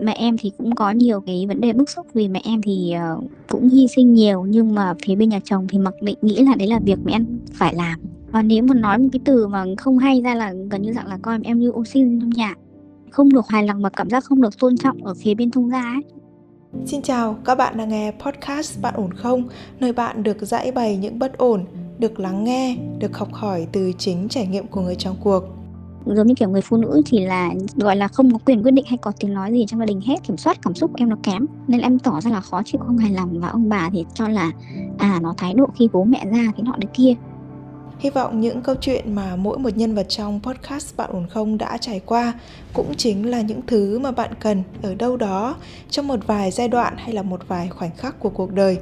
Mẹ em thì cũng có nhiều cái vấn đề bức xúc vì mẹ em thì uh, cũng hy sinh nhiều nhưng mà phía bên nhà chồng thì mặc định nghĩ là đấy là việc mẹ em phải làm. Và nếu mà nói một cái từ mà không hay ra là gần như dạng là coi em như ô xin trong nhà không được hài lòng và cảm giác không được tôn trọng ở phía bên thông gia ấy Xin chào, các bạn đang nghe podcast Bạn ổn không? Nơi bạn được giải bày những bất ổn, được lắng nghe, được học hỏi từ chính trải nghiệm của người trong cuộc giống như kiểu người phụ nữ chỉ là, gọi là không có quyền quyết định hay có tiếng nói gì trong gia đình hết. Kiểm soát cảm xúc của em nó kém, nên em tỏ ra là khó chịu, không hài lòng. Và ông bà thì cho là à nó thái độ khi bố mẹ ra cái nọ đấy kia. Hy vọng những câu chuyện mà mỗi một nhân vật trong podcast Bạn ổn không đã trải qua cũng chính là những thứ mà bạn cần ở đâu đó trong một vài giai đoạn hay là một vài khoảnh khắc của cuộc đời.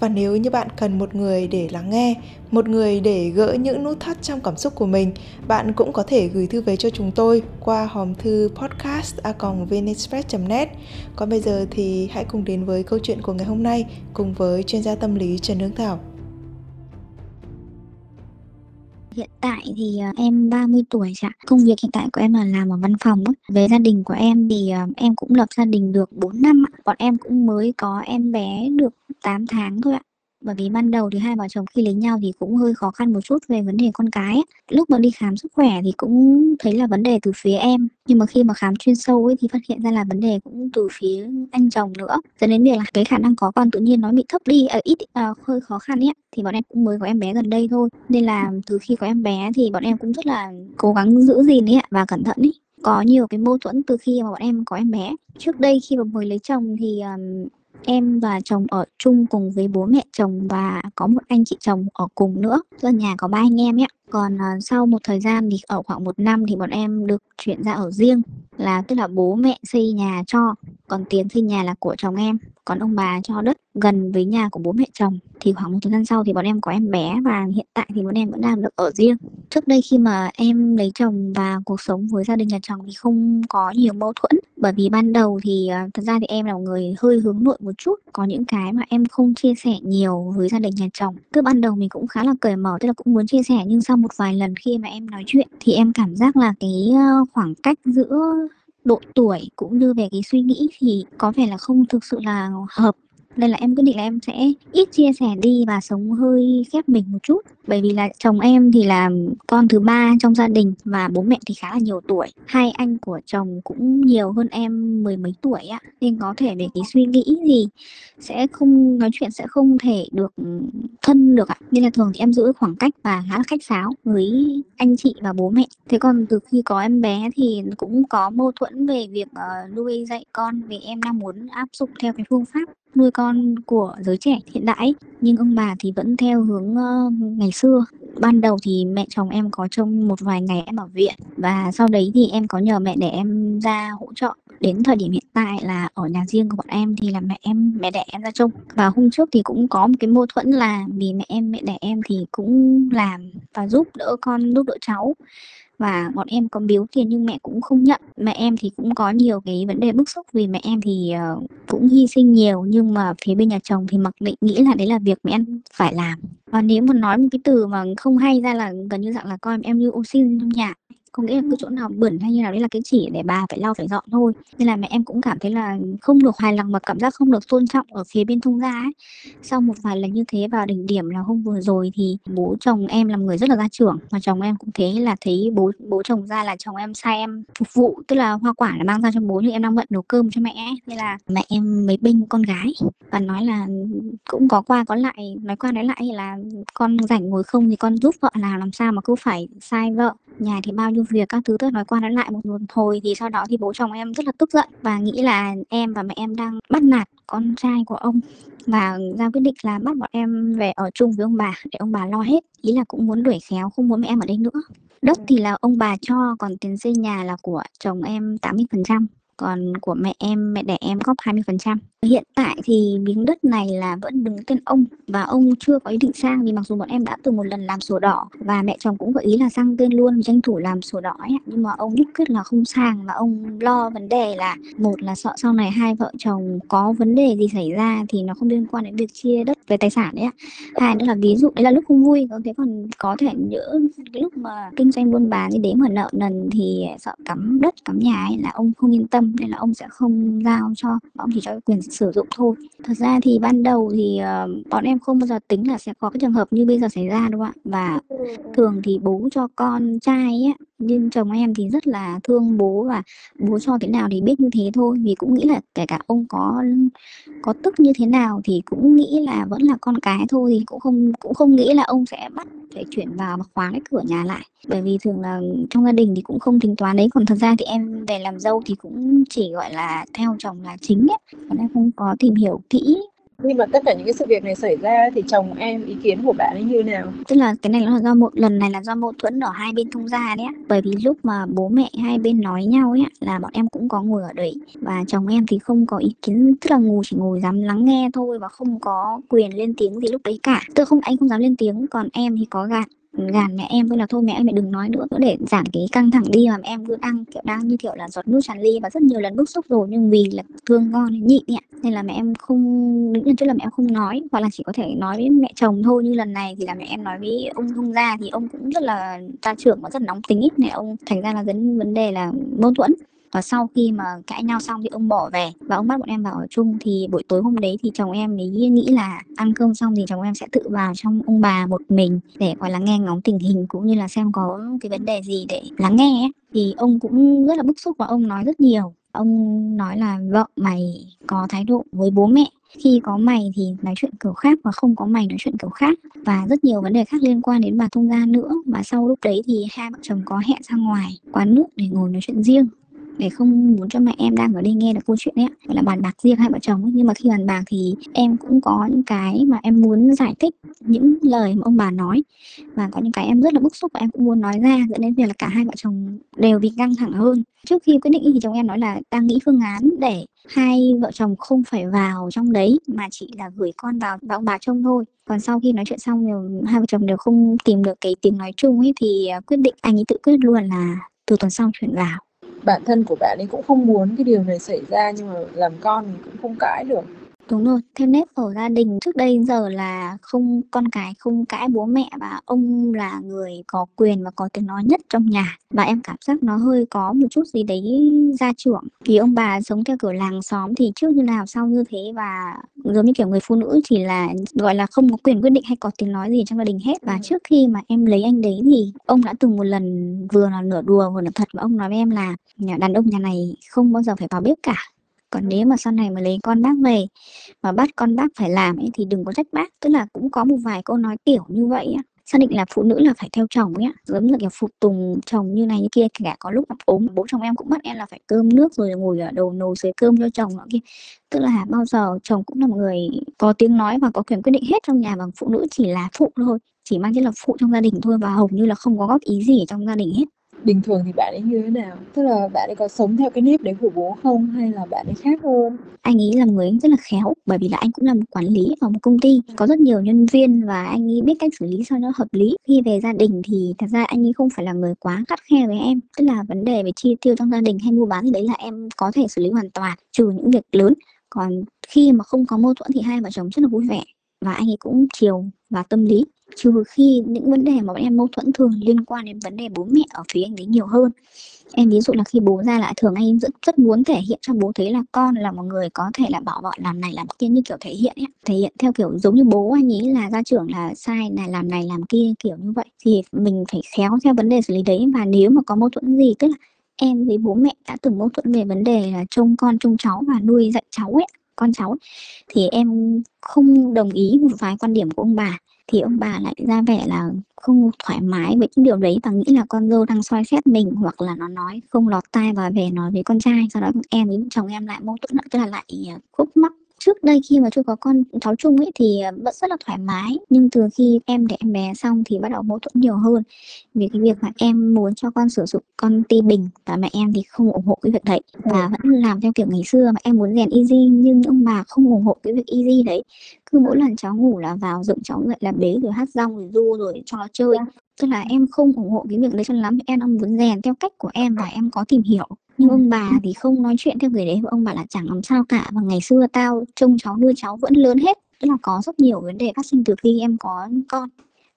Và nếu như bạn cần một người để lắng nghe, một người để gỡ những nút thắt trong cảm xúc của mình, bạn cũng có thể gửi thư về cho chúng tôi qua hòm thư podcast net Còn bây giờ thì hãy cùng đến với câu chuyện của ngày hôm nay cùng với chuyên gia tâm lý Trần Hương Thảo. Hiện tại thì ờ, em 30 tuổi ạ. Công việc hiện tại của em là làm ở văn phòng ấy. Về gia đình của em thì ờ, em cũng lập gia đình được 4 năm. Bọn em cũng mới có em bé được 8 tháng thôi ạ bởi vì ban đầu thì hai vợ chồng khi lấy nhau thì cũng hơi khó khăn một chút về vấn đề con cái lúc mà đi khám sức khỏe thì cũng thấy là vấn đề từ phía em. Nhưng mà khi mà khám chuyên sâu ấy thì phát hiện ra là vấn đề cũng từ phía anh chồng nữa. Dẫn đến việc là cái khả năng có con tự nhiên nó bị thấp đi à, ít à, hơi khó khăn ấy thì bọn em cũng mới có em bé gần đây thôi. Nên là từ khi có em bé thì bọn em cũng rất là cố gắng giữ gìn ấy và cẩn thận ấy. Có nhiều cái mâu thuẫn từ khi mà bọn em có em bé. Trước đây khi mà mới lấy chồng thì um, Em và chồng ở chung cùng với bố mẹ chồng và có một anh chị chồng ở cùng nữa. Tức là nhà có ba anh em ấy. Còn uh, sau một thời gian thì ở khoảng một năm thì bọn em được chuyển ra ở riêng là tức là bố mẹ xây nhà cho, còn tiền xây nhà là của chồng em, còn ông bà cho đất gần với nhà của bố mẹ chồng. Thì khoảng một thời gian sau thì bọn em có em bé và hiện tại thì bọn em vẫn đang được ở riêng. Trước đây khi mà em lấy chồng và cuộc sống với gia đình nhà chồng thì không có nhiều mâu thuẫn bởi vì ban đầu thì uh, thật ra thì em là một người hơi hướng nội một chút có những cái mà em không chia sẻ nhiều với gia đình nhà chồng từ ban đầu mình cũng khá là cởi mở tức là cũng muốn chia sẻ nhưng sau một vài lần khi mà em nói chuyện thì em cảm giác là cái ờ, khoảng cách giữa độ tuổi cũng như về cái suy nghĩ thì có vẻ là không thực sự là hợp nên là em quyết định là em sẽ ít chia sẻ đi và sống hơi khép mình một chút. Bởi vì là chồng em thì là con thứ ba trong gia đình và bố mẹ thì khá là nhiều tuổi. Hai anh của chồng cũng nhiều hơn em mười mấy tuổi ạ. Nên có thể về cái suy nghĩ thì sẽ không nói chuyện sẽ không thể được thân được ạ. Nên là thường thì em giữ khoảng cách và khá là khách sáo với anh chị và bố mẹ. Thế còn từ khi có em bé thì cũng có mâu thuẫn về việc uh, nuôi dạy con vì em đang muốn áp dụng theo cái phương pháp nuôi con của giới trẻ hiện đại nhưng ông bà thì vẫn theo hướng uh, ngày xưa. Ban đầu thì mẹ chồng em có trông một vài ngày em ở viện và sau đấy thì em có nhờ mẹ để em ra hỗ trợ. Đến thời điểm hiện tại là ở nhà riêng của bọn em thì là mẹ em mẹ đẻ em ra trông. Và hôm trước thì cũng có một cái mâu thuẫn là vì mẹ em mẹ đẻ em thì cũng làm và giúp đỡ con giúp đỡ cháu và bọn em có biếu tiền nhưng mẹ cũng không nhận. Mẹ em thì cũng có nhiều cái vấn đề bức xúc vì mẹ em thì uh, cũng hy sinh nhiều. Nhưng mà phía bên nhà chồng thì mặc định nghĩ là đấy là việc mẹ em phải làm. Và nếu mà nói một cái từ mà không hay ra là gần như dạng là coi em như ô xin trong nhà có nghĩa là cái chỗ nào bẩn hay như nào đấy là cái chỉ để bà phải lau phải dọn thôi. Nên là mẹ em cũng cảm thấy là không được hài lòng và cảm giác không được tôn trọng ở phía bên thông gia ấy. Sau một vài lần như thế vào đỉnh điểm là hôm vừa rồi thì bố chồng em là người rất là gia trưởng và chồng em cũng thế là thấy bố bố chồng ra là chồng em sai em phục vụ, tức là hoa quả là mang ra cho bố nhưng em đang bận nấu cơm cho mẹ ấy. Nên là mẹ em mới binh con gái và nói là cũng có qua có lại, nói qua nói lại là con rảnh ngồi không thì con giúp vợ làm làm sao mà cứ phải sai vợ nhà thì bao nhiêu việc các thứ tôi nói qua nói lại một một hồi thì sau đó thì bố chồng em rất là tức giận và nghĩ là em và mẹ em đang bắt nạt con trai của ông và ra quyết định là bắt bọn em về ở chung với ông bà để ông bà lo hết, ý là cũng muốn đuổi khéo, không muốn mẹ em ở đây nữa. Đất thì là ông bà cho, còn tiền xây nhà là của chồng em 80% còn của mẹ em, mẹ đẻ em góp 20%. Hiện tại thì miếng đất này là vẫn đứng tên ông và ông chưa có ý định sang vì mặc dù bọn em đã từng một lần làm sổ đỏ và mẹ chồng cũng gợi ý là sang tên luôn, tranh thủ làm sổ đỏ ấy. nhưng mà ông nhất quyết là không sang và ông lo vấn đề là một là sợ sau này hai vợ chồng có vấn đề gì xảy ra thì nó không liên quan đến việc chia đất về tài sản đấy ạ. Hai nữa là ví dụ đấy là lúc không vui thế còn có thể nhỡ cái lúc mà kinh doanh buôn bán thì đến mà nợ nần thì sợ cắm đất, cắm nhà ấy là ông không yên tâm, nên là ông sẽ không giao cho, ông chỉ cho quyền sử dụng thôi. Thật ra thì ban đầu thì ờ, bọn em không bao giờ tính là sẽ có cái trường hợp như bây giờ xảy ra đúng không ạ. Và thường thì bố cho con trai ấy nhưng chồng em thì rất là thương bố và bố cho thế nào thì biết như thế thôi. Vì cũng nghĩ là kể cả ông có có tức như thế nào thì cũng nghĩ là vẫn là con cái thôi. Thì cũng không cũng không nghĩ là ông sẽ bắt phải chuyển vào và khóa cái cửa nhà lại. Bởi vì thường là trong gia đình thì cũng không tính toán đấy. Còn thật ra thì em về làm dâu thì cũng chỉ gọi là theo chồng là chính ấy. Còn em không có tìm hiểu kỹ khi mà tất cả những cái sự việc này xảy ra thì chồng em, ý kiến của bạn ấy như nào? Tức là cái này là do một lần này là do mâu thuẫn ở hai bên thông gia đấy bởi vì lúc mà bố mẹ hai bên nói nhau ấy là bọn em cũng có ngồi ở đấy. Và chồng em thì không có ý kiến, tức là ngồi, chỉ ngồi dám lắng nghe thôi và không có quyền lên tiếng gì lúc đấy cả. Tức không, anh không dám lên tiếng, còn em thì có gạt gàn mẹ em thôi là thôi mẹ ơi, mẹ đừng nói nữa để giảm cái căng thẳng đi mà em cứ đang kiểu đang như kiểu là giọt nước tràn ly và rất nhiều lần bức xúc rồi, nhưng vì là thương con nhịn ạ. Nên là mẹ em không những lần trước là mẹ em không nói, hoặc là chỉ có thể nói với mẹ chồng thôi, như lần này thì là mẹ em nói với ông thông gia thì ông cũng rất là gia trưởng và rất nóng tính ít này ông thành ra là vấn vấn đề là mâu thuẫn và sau khi mà cãi nhau xong thì ông bỏ về và ông bắt bọn em vào ở chung. Thì buổi tối hôm đấy thì chồng em ấy nghĩ là ăn cơm xong thì chồng em sẽ tự vào trong ông bà một mình để, gọi là, nghe ngóng tình hình cũng như là xem có cái vấn đề gì để lắng nghe ấy. thì ông cũng rất là bức xúc và ông nói rất nhiều. Ông nói là, vợ, mày có thái độ với bố mẹ. Khi có mày thì nói chuyện kiểu khác và không có mày nói chuyện kiểu khác. Và rất nhiều vấn đề khác liên quan đến bà thông gia nữa. Và sau lúc đấy thì hai vợ chồng có hẹn ra ngoài quán nước để ngồi nói chuyện riêng để không muốn cho mẹ em đang ở đây nghe được câu chuyện ấy gọi là bàn bạc riêng hai vợ chồng ấy. nhưng mà khi bàn bạc thì em cũng có những cái mà em muốn giải thích những lời mà ông bà nói. Và có những cái em rất là bức xúc và em cũng muốn nói ra, dẫn đến việc là cả hai vợ chồng đều bị căng thẳng hơn. Trước khi quyết định thì chồng em nói là đang nghĩ phương án để hai vợ chồng không phải vào trong đấy, mà chỉ là gửi con vào và ông bà trông thôi. Còn sau khi nói chuyện xong thì hai vợ chồng đều không tìm được cái tiếng nói chung ấy, thì quyết định, anh ấy tự quyết luôn là từ tuần sau chuyển vào bản thân của bạn ấy cũng không muốn cái điều này xảy ra nhưng mà làm con thì cũng không cãi được. Đúng rồi, theo nếp ở gia đình trước đây giờ là không con cái không cãi bố mẹ và ông là người có quyền và có tiếng nói nhất trong nhà. Và em cảm giác nó hơi có một chút gì đấy gia trưởng. Vì ông bà sống theo kiểu làng xóm thì trước như nào sau như thế và giống như kiểu người phụ nữ chỉ là gọi là không có quyền quyết định hay có tiếng nói gì trong gia đình hết. Và trước khi mà em lấy anh đấy thì ông đã từng một lần vừa là nửa đùa vừa là thật và ông nói với em là đàn ông nhà này không bao giờ phải vào bếp cả còn nếu mà sau này mà lấy con bác về, mà bắt con bác phải làm ấy, thì đừng có trách bác. Tức là cũng có một vài câu nói kiểu như vậy á. Xác định là phụ nữ là phải theo chồng ấy giống như kiểu phục tùng chồng như này như kia, kể cả có lúc ốm, bố chồng em cũng bắt em là phải cơm nước rồi ngồi ở đầu nồi dưới cơm cho chồng nọ kia. Tức là bao giờ chồng cũng là một người có tiếng nói và có quyền quyết định hết trong nhà và phụ nữ chỉ là phụ thôi. Chỉ mang chất là phụ trong gia đình thôi và hầu như là không có góp ý gì trong gia đình hết bình thường thì bạn ấy như thế nào? Tức là bạn ấy có sống theo cái nếp đấy của bố không? Hay là bạn ấy khác hơn? Anh ấy là người rất là khéo, bởi vì là anh cũng là một quản lý ở một công ty. Có rất nhiều nhân viên và anh ấy biết cách xử lý sao nó hợp lý. Khi về gia đình thì thật ra anh ấy không phải là người quá khắt khe với em. Tức là vấn đề về chi tiêu trong gia đình hay mua bán thì đấy là em có thể xử lý hoàn toàn, trừ những việc lớn. Còn khi mà không có mâu thuẫn thì hai vợ chồng rất là vui vẻ và anh ấy cũng chiều và tâm lý trừ khi những vấn đề mà bọn em mâu thuẫn thường liên quan đến vấn đề bố mẹ ở phía anh ấy nhiều hơn. Em ví dụ là khi bố ra lại thường anh rất rất muốn thể hiện cho bố thấy là con là một người có thể là bảo bọn làm này làm kia như kiểu thể hiện ấy thể hiện theo kiểu giống như bố anh ấy là gia trưởng là sai này làm này làm kia kiểu như vậy. Thì mình phải khéo theo vấn đề xử lý đấy. Và nếu mà có mâu thuẫn gì tức là em với bố mẹ đã từng mâu thuẫn về vấn đề là trông con trông cháu và nuôi dạy cháu ấy con cháu ấy, thì em không đồng ý một vài quan điểm của ông bà thì ông bà lại ra vẻ là không thoải mái với những điều đấy và nghĩ là con dâu đang soi xét mình hoặc là nó nói không lọt tai và về nói với con trai. Sau đó em với chồng em lại mâu thuẫn, tức là lại à, khúc mắc trước đây khi mà chưa có con cháu chung ấy thì à, vẫn rất là thoải mái nhưng từ khi em để em bé xong thì bắt đầu mâu thuẫn nhiều hơn. Vì cái việc mà em muốn cho con sử dụng con ti bình và mẹ em thì không ủng hộ cái việc đấy và vẫn làm theo kiểu ngày xưa mà em muốn rèn easy nhưng ông bà không ủng hộ cái việc easy đấy. Cứ mỗi lần cháu ngủ là vào dựng cháu dậy là bế rồi hát rong rồi du rồi cho nó chơi. Tức là em không ủng hộ cái việc đấy cho lắm em đang muốn rèn theo cách của em và em có tìm hiểu nhưng ông bà thì không nói chuyện theo người đấy ông bà là chẳng làm sao cả. Và ngày xưa tao trông cháu nuôi cháu vẫn lớn hết tức là có rất nhiều vấn đề phát sinh từ khi em có con.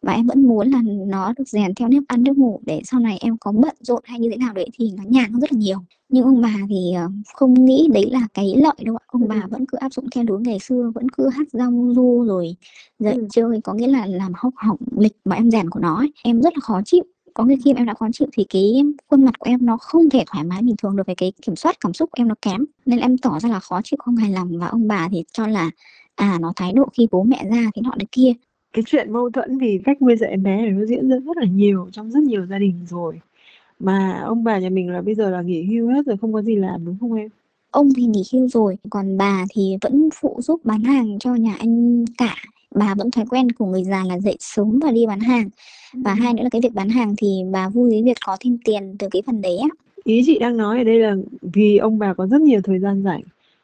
Và em vẫn muốn là nó được rèn theo nếp ăn nếp ngủ để sau này em có bận rộn hay như thế nào đấy thì nó nhàn hơn rất là nhiều. Nhưng ông bà thì ờ, không nghĩ đấy là cái lợi đâu ạ. Ông bà vẫn cứ áp dụng theo lối ngày xưa vẫn cứ hát rong ru rồi dạy Ừ. chơi có nghĩa là làm hóc hỏng lịch mà em rèn của nó ấy. em rất là khó chịu có nghĩa khi em đã khó chịu thì cái khuôn mặt của em nó không thể thoải mái bình thường được về cái kiểm soát cảm xúc của em nó kém nên em tỏ ra là khó chịu không hài lòng và ông bà thì cho là à nó thái độ khi bố mẹ ra thì nọ đấy kia Cái chuyện mâu thuẫn vì cách nuôi dạy em bé này nó diễn ra rất là nhiều trong rất nhiều gia đình rồi. Mà ông bà nhà mình là bây giờ là nghỉ hưu hết rồi không có gì làm đúng không em? ông thì nghỉ hưu rồi còn bà thì vẫn phụ giúp bán hàng cho nhà anh cả bà vẫn thói quen của người già là dậy sớm và đi bán hàng. Và hai nữa là cái việc bán hàng thì bà vui với việc có thêm tiền từ cái phần đấy á. Ý chị đang nói ở đây là vì ông bà có rất nhiều thời gian rảnh.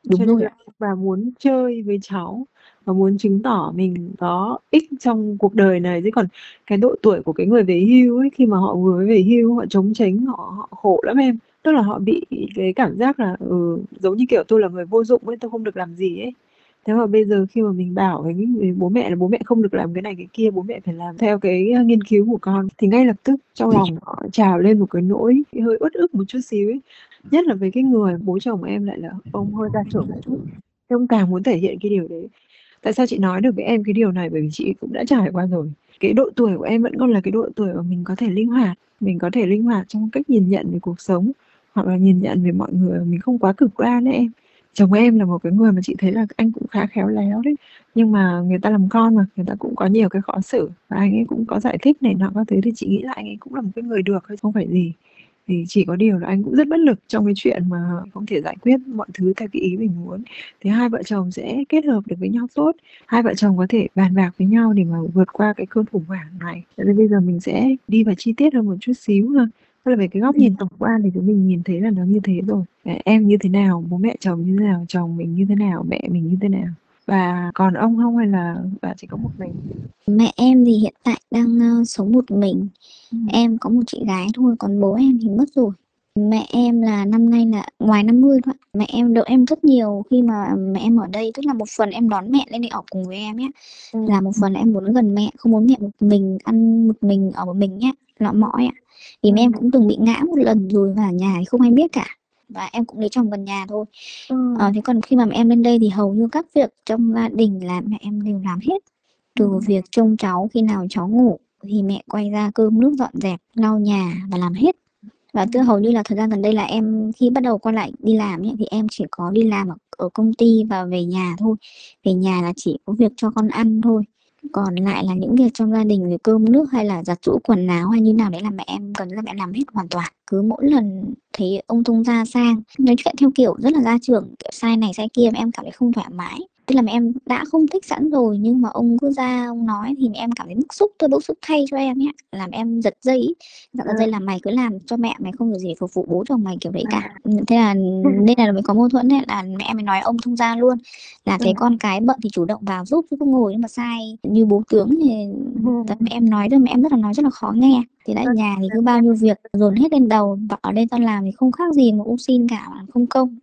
Đúng rồi bà muốn chơi với cháu và muốn chứng tỏ mình có ích trong cuộc đời này. Chứ còn cái độ tuổi của cái người về hưu ấy khi mà họ vừa mới về hưu họ chống chánh họ họ khổ lắm em. Tức là họ bị cái cảm giác là ừ, giống như kiểu tôi là người vô dụng ấy tôi không được làm gì ấy thế mà bây giờ khi mà mình bảo với với bố mẹ là bố mẹ không được làm cái này cái kia, bố mẹ phải làm theo cái ờ, nghiên cứu của con, thì ngay lập tức trong lòng họ trào lên một cái nỗi hơi uất ức một chút xíu ấy. Nhất là với cái người bố chồng em lại là ông hơi gia trưởng một chút. Thì ông càng muốn thể hiện cái điều đấy. Tại sao chị nói được với em cái điều này? Bởi vì chị cũng đã trải qua rồi. Cái độ tuổi của em vẫn còn là cái độ tuổi mà mình có thể linh hoạt, mình có thể linh hoạt trong cách nhìn nhận về cuộc sống, hoặc là nhìn nhận về mọi người mình không quá cực đoan đấy em chồng em là một cái người mà chị thấy là anh cũng khá khéo léo đấy. Nhưng mà người ta làm con mà, người ta cũng có nhiều cái khó xử. Và anh ấy cũng có giải thích này nọ các thứ thì chị nghĩ là anh ấy cũng là một cái người được thôi, không phải gì. Thì chỉ có điều là anh cũng rất bất lực trong cái chuyện mà không thể giải quyết mọi thứ theo cái ý mình muốn. Thì hai vợ chồng sẽ kết hợp được với nhau tốt. Hai vợ chồng có thể bàn bạc với nhau để mà vượt qua cái cơn khủng hoảng này. Nên bây giờ mình sẽ đi vào chi tiết hơn một chút xíu ha tức là về cái góc nhìn tổng quan thì chúng mình nhìn thấy là nó như thế rồi. Em như thế nào? Bố mẹ chồng như thế nào? Chồng mình như thế nào? Mẹ mình như thế nào? Và còn ông không hay là bà chỉ có một mình? Mẹ em thì hiện tại đang ờ, sống một mình. Ừ. em có một chị gái thôi còn bố em thì mất rồi. Mẹ em là năm nay là ngoài 50 thôi ạ. mẹ em đợi em rất nhiều khi mà mẹ em ở đây. Tức là một phần em đón mẹ lên đây ở cùng với em nhé Ừ. là một phần là em muốn gần mẹ không muốn mẹ một mình ăn một mình ở một mình nhé lọ mỏi ạ. Vì mẹ em Ừ. cũng từng bị ngã một lần rồi và nhà thì không ai biết cả. Và em cũng lấy chồng gần nhà thôi. Ừ. ờ, thế còn khi mà em lên đây thì hầu như các việc trong gia đình là mẹ em đều làm hết. Từ Ừ. việc trông cháu khi nào cháu ngủ thì mẹ quay ra cơm nước dọn dẹp lau nhà và làm hết. Và tức hầu như là thời gian gần đây là em khi bắt đầu quay lại đi làm ấy, thì em chỉ có đi làm ở, ở công ty và về nhà thôi. Về nhà là chỉ có việc cho con ăn thôi còn lại là những việc trong gia đình về cơm nước hay là giặt giũ quần áo hay như nào đấy là mẹ em gần như là mẹ làm hết hoàn toàn. Cứ mỗi lần thấy ông thông gia sang nói chuyện theo kiểu rất là gia trưởng, kiểu sai này sai kia mà em cảm thấy không thoải mái tức là mẹ em đã không thích sẵn rồi nhưng mà ông cứ ra ông nói thì mẹ em cảm thấy bức xúc tôi bức xúc thay cho em nhé làm em giật dây ý. giật À. dây là mày cứ làm cho mẹ mày không được gì phục vụ bố chồng mày kiểu đấy cả. Ừ, thế là nên là mới có mâu thuẫn đấy là mẹ em mới nói ông thông gia luôn là thấy Ừ. con cái bận thì chủ động vào giúp chứ không ngồi nhưng mà sai như bố tướng thì Ừ. Mẹ em nói rồi mẹ em rất là nói rất là khó nghe thì đã nhà thì cứ bao nhiêu việc dồn hết lên đầu bảo ở đây tao làm thì không khác gì mà cũng xin cả không công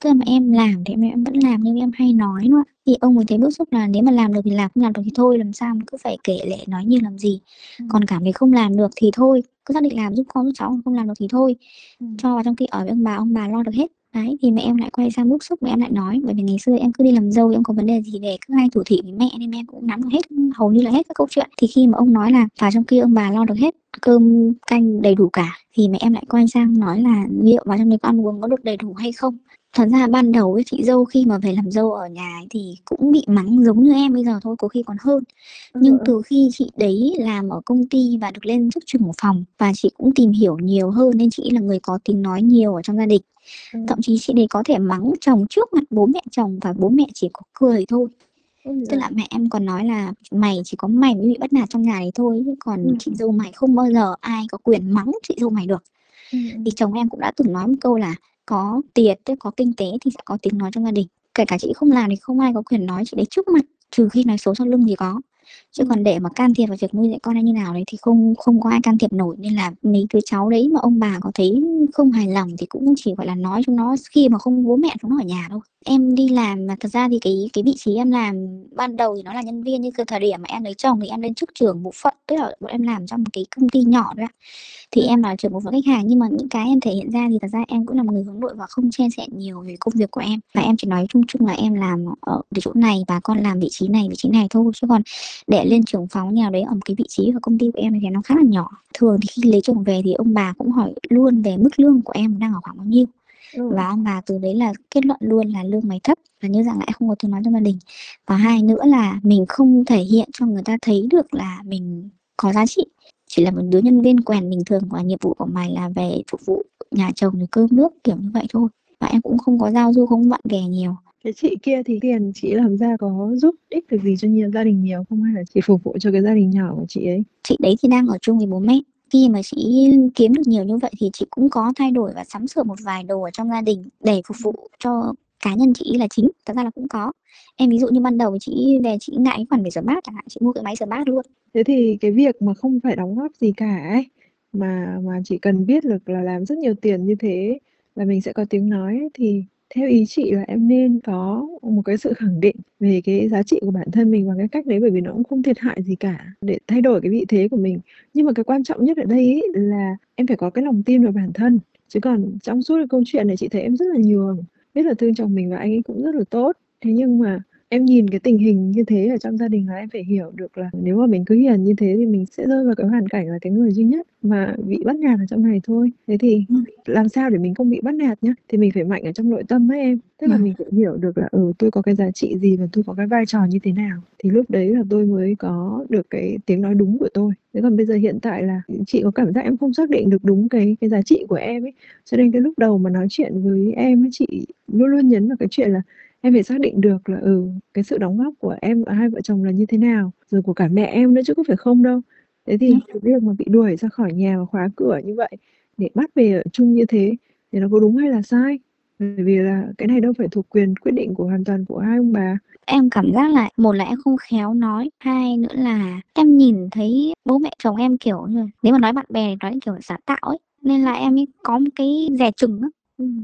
tức là mẹ em làm thì mẹ em vẫn làm nhưng em hay nói nữa thì ông ấy thấy bức xúc là nếu mà làm được thì làm không làm được thì thôi làm sao mà cứ phải kể lệ nói nhiều làm gì? Ừ. còn cảm thấy không làm được thì thôi cứ xác định làm giúp con giúp cháu không làm được thì thôi. Ừ. cho vào trong khi ở với ông bà ông bà lo được hết. Đấy thì mẹ em lại quay sang bức xúc mẹ em lại nói. Bởi vì ngày xưa em cứ đi làm dâu em có vấn đề gì về cứ hay thủ thị với mẹ nên em cũng nắm được hết hầu như là hết các câu chuyện. Thì khi mà ông nói là vào trong kia ông bà lo được hết cơm canh đầy đủ cả thì mẹ em lại quay sang nói là liệu vào trong đấy có ăn uống có được đầy đủ hay không thật ra ban đầu ấy chị dâu khi mà về làm dâu ở nhà ấy thì cũng bị mắng giống như em bây giờ thôi có khi còn hơn nhưng Ừ. từ khi chị đấy làm ở công ty và được lên chức trưởng phòng và chị cũng tìm hiểu nhiều hơn nên chị là người có tiếng nói nhiều ở trong gia đình Ừ. thậm chí chị đấy có thể mắng chồng trước mặt bố mẹ chồng và bố mẹ chỉ có cười thôi Ôi tức là mẹ em còn nói là mày chỉ có mày mới bị bắt nạt trong nhà đấy thôi còn Ừ. chị dâu mày không bao giờ ai có quyền mắng chị dâu mày được Ừ. thì chồng em cũng đã từng nói một câu là có tiền, tức có kinh tế thì sẽ có tiếng nói trong gia đình. Kể cả chị không làm thì không ai có quyền nói, chị đấy trước mặt, trừ khi nói xấu sau lưng thì có. Chứ còn để mà can thiệp vào việc nuôi dạy con hay như nào đấy thì không không có ai can thiệp nổi. Nên là mấy đứa cháu đấy mà ông bà có thấy không hài lòng thì cũng chỉ, gọi là, nói chúng nó khi mà không bố mẹ chúng nó ở nhà thôi em đi làm mà thật ra thì cái cái vị trí em làm ban đầu thì nó là nhân viên nhưng cái thời điểm mà em lấy chồng thì em lên chức trưởng bộ phận tức là bọn em làm trong một cái công ty nhỏ ạ. Thì em là trưởng bộ phận khách hàng nhưng mà những cái em thể hiện ra thì thật ra em cũng là một người hướng nội và không chia sẻ nhiều về công việc của em. Và em chỉ nói chung chung là em làm ở chỗ này và con làm vị trí này vị trí này thôi. Chứ còn để lên trưởng phòng nào đấy ở một cái vị trí và công ty của em thì nó khá là nhỏ. Thường thì khi lấy chồng về thì ông bà cũng hỏi luôn về mức lương của em đang ở khoảng bao nhiêu Ừ. và ông bà từ đấy là kết luận luôn là lương mày thấp và như rằng lại không có tiếng nói trong gia đình. Và hai nữa là mình không thể hiện cho người ta thấy được là mình có giá trị. Chỉ là một đứa nhân viên quèn bình thường và nhiệm vụ của mày là về phục vụ nhà chồng rồi cơm nước kiểu như vậy thôi. Và em cũng không có giao du không bạn bè nhiều. Cái chị kia thì tiền chị làm ra có giúp ích được gì cho nhiều gia đình nhiều không? Hay là chỉ phục vụ cho cái gia đình nhỏ của chị ấy? chị đấy thì đang ở chung với bố mẹ khi mà chị kiếm được nhiều như vậy thì chị cũng có thay đổi và sắm sửa một vài đồ ở trong gia đình để phục vụ cho cá nhân chị là chính thật ra là cũng có. Em ví dụ như ban đầu chị về chị ngại khoản về rửa bát chẳng hạn chị mua cái máy rửa bát luôn. Thế thì cái việc mà không phải đóng góp gì cả ấy mà mà chỉ cần biết được là làm rất nhiều tiền như thế là mình sẽ có tiếng nói ấy, thì theo ý chị là em nên có một cái sự khẳng định về cái giá trị của bản thân mình bằng cái cách đấy, bởi vì nó cũng không thiệt hại gì cả để thay đổi cái vị thế của mình. Nhưng mà cái quan trọng nhất ở đây ý là em phải có cái lòng tin vào bản thân. Chứ còn trong suốt cái câu chuyện này chị thấy em rất là nhường, biết là thương chồng mình và anh ấy cũng rất là tốt. Thế nhưng mà em nhìn cái tình hình như thế ở trong gia đình là em phải hiểu được là nếu mà mình cứ hiền như thế thì mình sẽ rơi vào cái hoàn cảnh là cái người duy nhất mà bị bắt nạt ở trong này thôi. Thế thì Ừ. làm sao để mình không bị bắt nạt nhá? Thì mình phải mạnh ở trong nội tâm ấy em. Tức là Ừ. mình phải hiểu được là ừ tôi có cái giá trị gì và tôi có cái vai trò như thế nào. Thì lúc đấy là tôi mới có được cái tiếng nói đúng của tôi. Thế còn bây giờ hiện tại là chị có cảm giác em không xác định được đúng cái cái giá trị của em ấy. Cho nên cái lúc đầu mà nói chuyện với em ấy chị luôn luôn nhấn vào cái chuyện là em phải xác định được là ừ cái sự đóng góp của em ở hai vợ chồng là như thế nào rồi của cả mẹ em nữa chứ có phải không đâu. Thế thì Ừ. cái việc mà bị đuổi ra khỏi nhà và khóa cửa như vậy để bắt về ở chung như thế thì nó có đúng hay là sai? Bởi vì là cái này đâu phải thuộc quyền quyết định của hoàn toàn của hai ông bà. Em cảm giác là một là em không khéo nói hai nữa là em nhìn thấy bố mẹ chồng em kiểu như nếu mà nói bạn bè thì nói kiểu giả tạo ấy nên là em ấy có một cái dè chừng á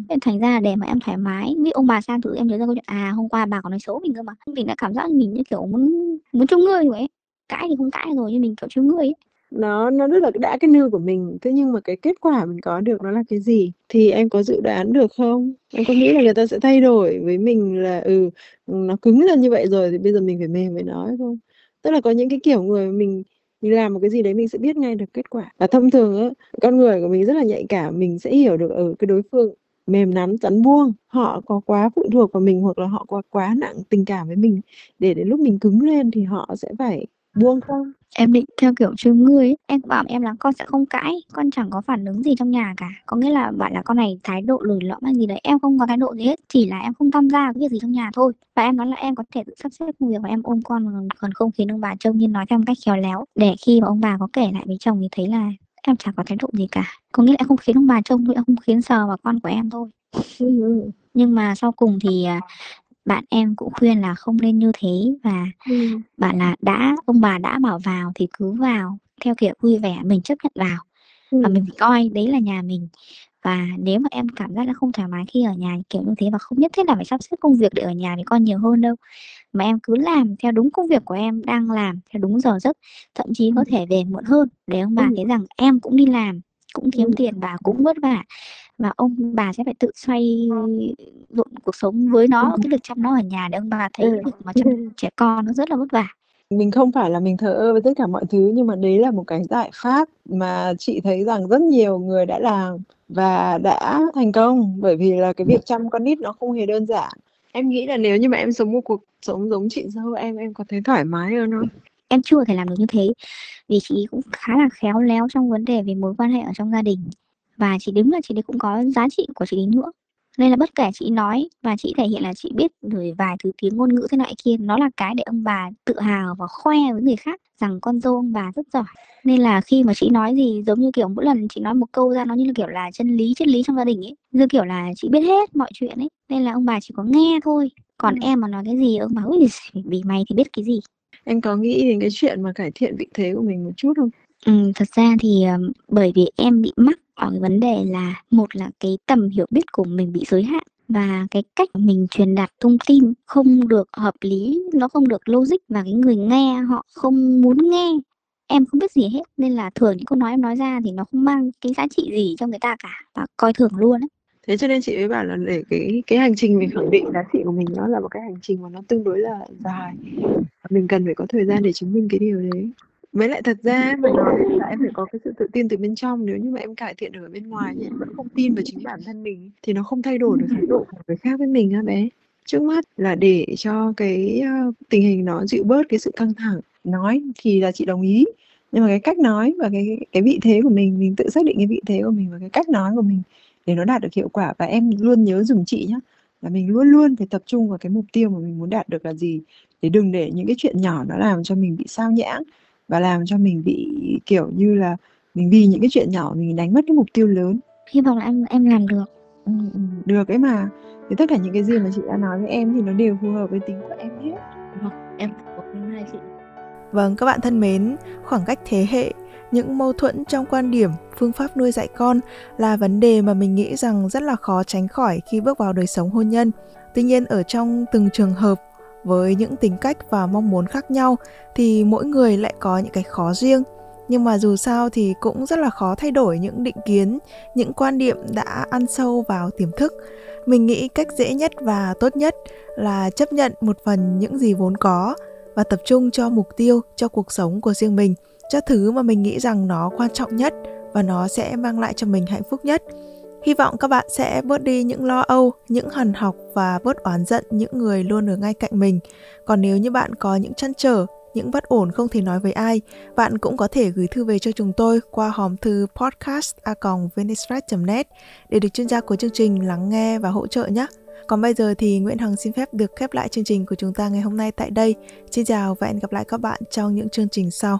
Nên thành ra để mà em thoải mái ví dụ ông bà sang thử em nhớ ra câu chuyện à hôm qua bà có nói xấu mình cơ mà. Mình đã cảm giác mình như kiểu muốn muốn chung ngươi rồi ấy. Cãi thì không cãi rồi nhưng mình kiểu chung ngươi ấy. Nó nó rất là đã cái nư của mình. Thế nhưng mà cái kết quả mình có được nó là cái gì? Thì em có dự đoán được không? Em có nghĩ là người ta sẽ thay đổi với mình là ừ nó cứng lên như vậy rồi thì bây giờ mình phải mềm với nó hay không? Tức là có những cái kiểu người mình mình làm một cái gì đấy mình sẽ biết ngay được kết quả. Và thông thường á con người của mình rất là nhạy cảm mình sẽ hiểu được ở cái đối phương mềm nắn rắn buông họ có quá phụ thuộc vào mình hoặc là họ có quá nặng tình cảm với mình để đến lúc mình cứng lên thì họ sẽ phải buông không em định theo kiểu chung ngươi ấy em bảo em là con sẽ không cãi con chẳng có phản ứng gì trong nhà cả. Có nghĩa là bảo là con này thái độ lười lõm hay gì đấy em không có thái độ gì hết chỉ là em không tham gia cái việc gì trong nhà thôi. Và em nói là em có thể tự sắp xếp công việc và em ôm con còn không khiến ông bà trông như nói theo một cách khéo léo để khi mà ông bà có kể lại với chồng thì thấy là em chẳng có thái độ gì cả có nghĩa là em không khiến ông bà trông thôi em không khiến sờ vào con của em thôi ừ. nhưng mà sau cùng thì à, bạn em cũng khuyên là không nên như thế và Ừ. bảo là đã ông bà đã bảo vào thì cứ vào theo kiểu vui vẻ mình chấp nhận vào và Ừ. mình phải coi đấy là nhà mình và nếu mà em cảm giác là không thoải mái khi ở nhà kiểu như thế và không nhất thiết là phải sắp xếp công việc để ở nhà với con nhiều hơn đâu mà em cứ làm theo đúng công việc của em đang làm theo đúng giờ giấc thậm chí có thể về muộn hơn để ông bà Ừ. thấy rằng em cũng đi làm cũng kiếm Ừ. tiền và cũng vất vả và ông bà sẽ phải tự xoay lộn cuộc sống với nó Ừ. cái việc chăm nó ở nhà để ông bà thấy Ừ. việc mà chăm trẻ con nó rất là vất vả Mình không phải là mình thờ ơ với tất cả mọi thứ nhưng mà đấy là một cái giải pháp mà chị thấy rằng rất nhiều người đã làm và đã thành công bởi vì là cái việc chăm con nít nó không hề đơn giản. Em nghĩ là nếu như mà em sống một cuộc sống giống chị dâu em em có thấy thoải mái hơn không? em chưa thể làm được như thế vì chị cũng khá là khéo léo trong vấn đề về mối quan hệ ở trong gia đình và chị đứng là chị đấy cũng có giá trị của chị đấy nữa nên là bất kể chị nói và chị thể hiện là chị biết rồi vài thứ tiếng ngôn ngữ thế này kia nó là cái để ông bà tự hào và khoe với người khác rằng con dâu ông bà rất giỏi nên là khi mà chị nói gì giống như kiểu mỗi lần chị nói một câu ra nó như là kiểu là chân lý triết lý trong gia đình ấy như kiểu là chị biết hết mọi chuyện ấy nên là ông bà chỉ có nghe thôi còn Ừ. em mà nói cái gì ông bà ui vì mày thì biết cái gì Em có nghĩ đến cái chuyện mà cải thiện vị thế của mình một chút không? Ừm, thật ra thì, ờm, bởi vì em bị mắc ở cái vấn đề là một là cái tầm hiểu biết của mình bị giới hạn và cái cách mình truyền đạt thông tin không được hợp lý, nó không được logic và cái người nghe họ không muốn nghe. Em không biết gì hết nên là thường những câu nói em nói ra thì nó không mang cái giá trị gì cho người ta cả và coi thường luôn ấy. Thế cho nên chị mới bảo là để cái cái hành trình mình khẳng định giá trị của mình nó là một cái hành trình mà nó tương đối là dài. Và mình cần phải có thời gian để chứng minh cái điều đấy. Với lại thật ra mà nói là em phải có cái sự tự tin từ bên trong nếu như mà em cải thiện được ở bên ngoài nhưng em vẫn không tin vào chính bản thân mình thì nó không thay đổi được thái độ của người khác với mình á bé. Trước mắt là để cho cái uh, tình hình nó dịu bớt cái sự căng thẳng. Nói thì là chị đồng ý nhưng mà cái cách nói và cái cái vị thế của mình mình tự xác định cái vị thế của mình và cái cách nói của mình để nó đạt được hiệu quả và em luôn nhớ dùm chị nhé là mình luôn luôn phải tập trung vào cái mục tiêu mà mình muốn đạt được là gì để đừng để những cái chuyện nhỏ nó làm cho mình bị sao nhãng và làm cho mình bị kiểu như là mình vì những cái chuyện nhỏ mình đánh mất cái mục tiêu lớn Hy vọng là em em làm được. ừ, ừ, được ấy mà thì tất cả những cái gì mà chị đã nói với em thì nó đều phù hợp với tính của em hết Vâng, em cảm ơn hai chị. Vâng, các bạn thân mến, khoảng cách thế hệ, những mâu thuẫn trong quan điểm, phương pháp nuôi dạy con là vấn đề mà mình nghĩ rằng rất là khó tránh khỏi khi bước vào đời sống hôn nhân. Tuy nhiên ở trong từng trường hợp với những tính cách và mong muốn khác nhau thì mỗi người lại có những cái khó riêng. Nhưng mà dù sao thì cũng rất là khó thay đổi những định kiến, những quan điểm đã ăn sâu vào tiềm thức. Mình nghĩ cách dễ nhất và tốt nhất là chấp nhận một phần những gì vốn có và tập trung cho mục tiêu cho cuộc sống của riêng mình cho thứ mà mình nghĩ rằng nó quan trọng nhất và nó sẽ mang lại cho mình hạnh phúc nhất hy vọng các bạn sẽ bớt đi những lo âu những hằn học và bớt oán giận những người luôn ở ngay cạnh mình còn nếu như bạn có những chăn trở những bất ổn không thể nói với ai, bạn cũng có thể gửi thư về cho chúng tôi qua hòm thư podcast net để được chuyên gia của chương trình lắng nghe và hỗ trợ nhé. Còn bây giờ thì Nguyễn Hằng xin phép được khép lại chương trình của chúng ta ngày hôm nay tại đây. Xin chào và hẹn gặp lại các bạn trong những chương trình sau.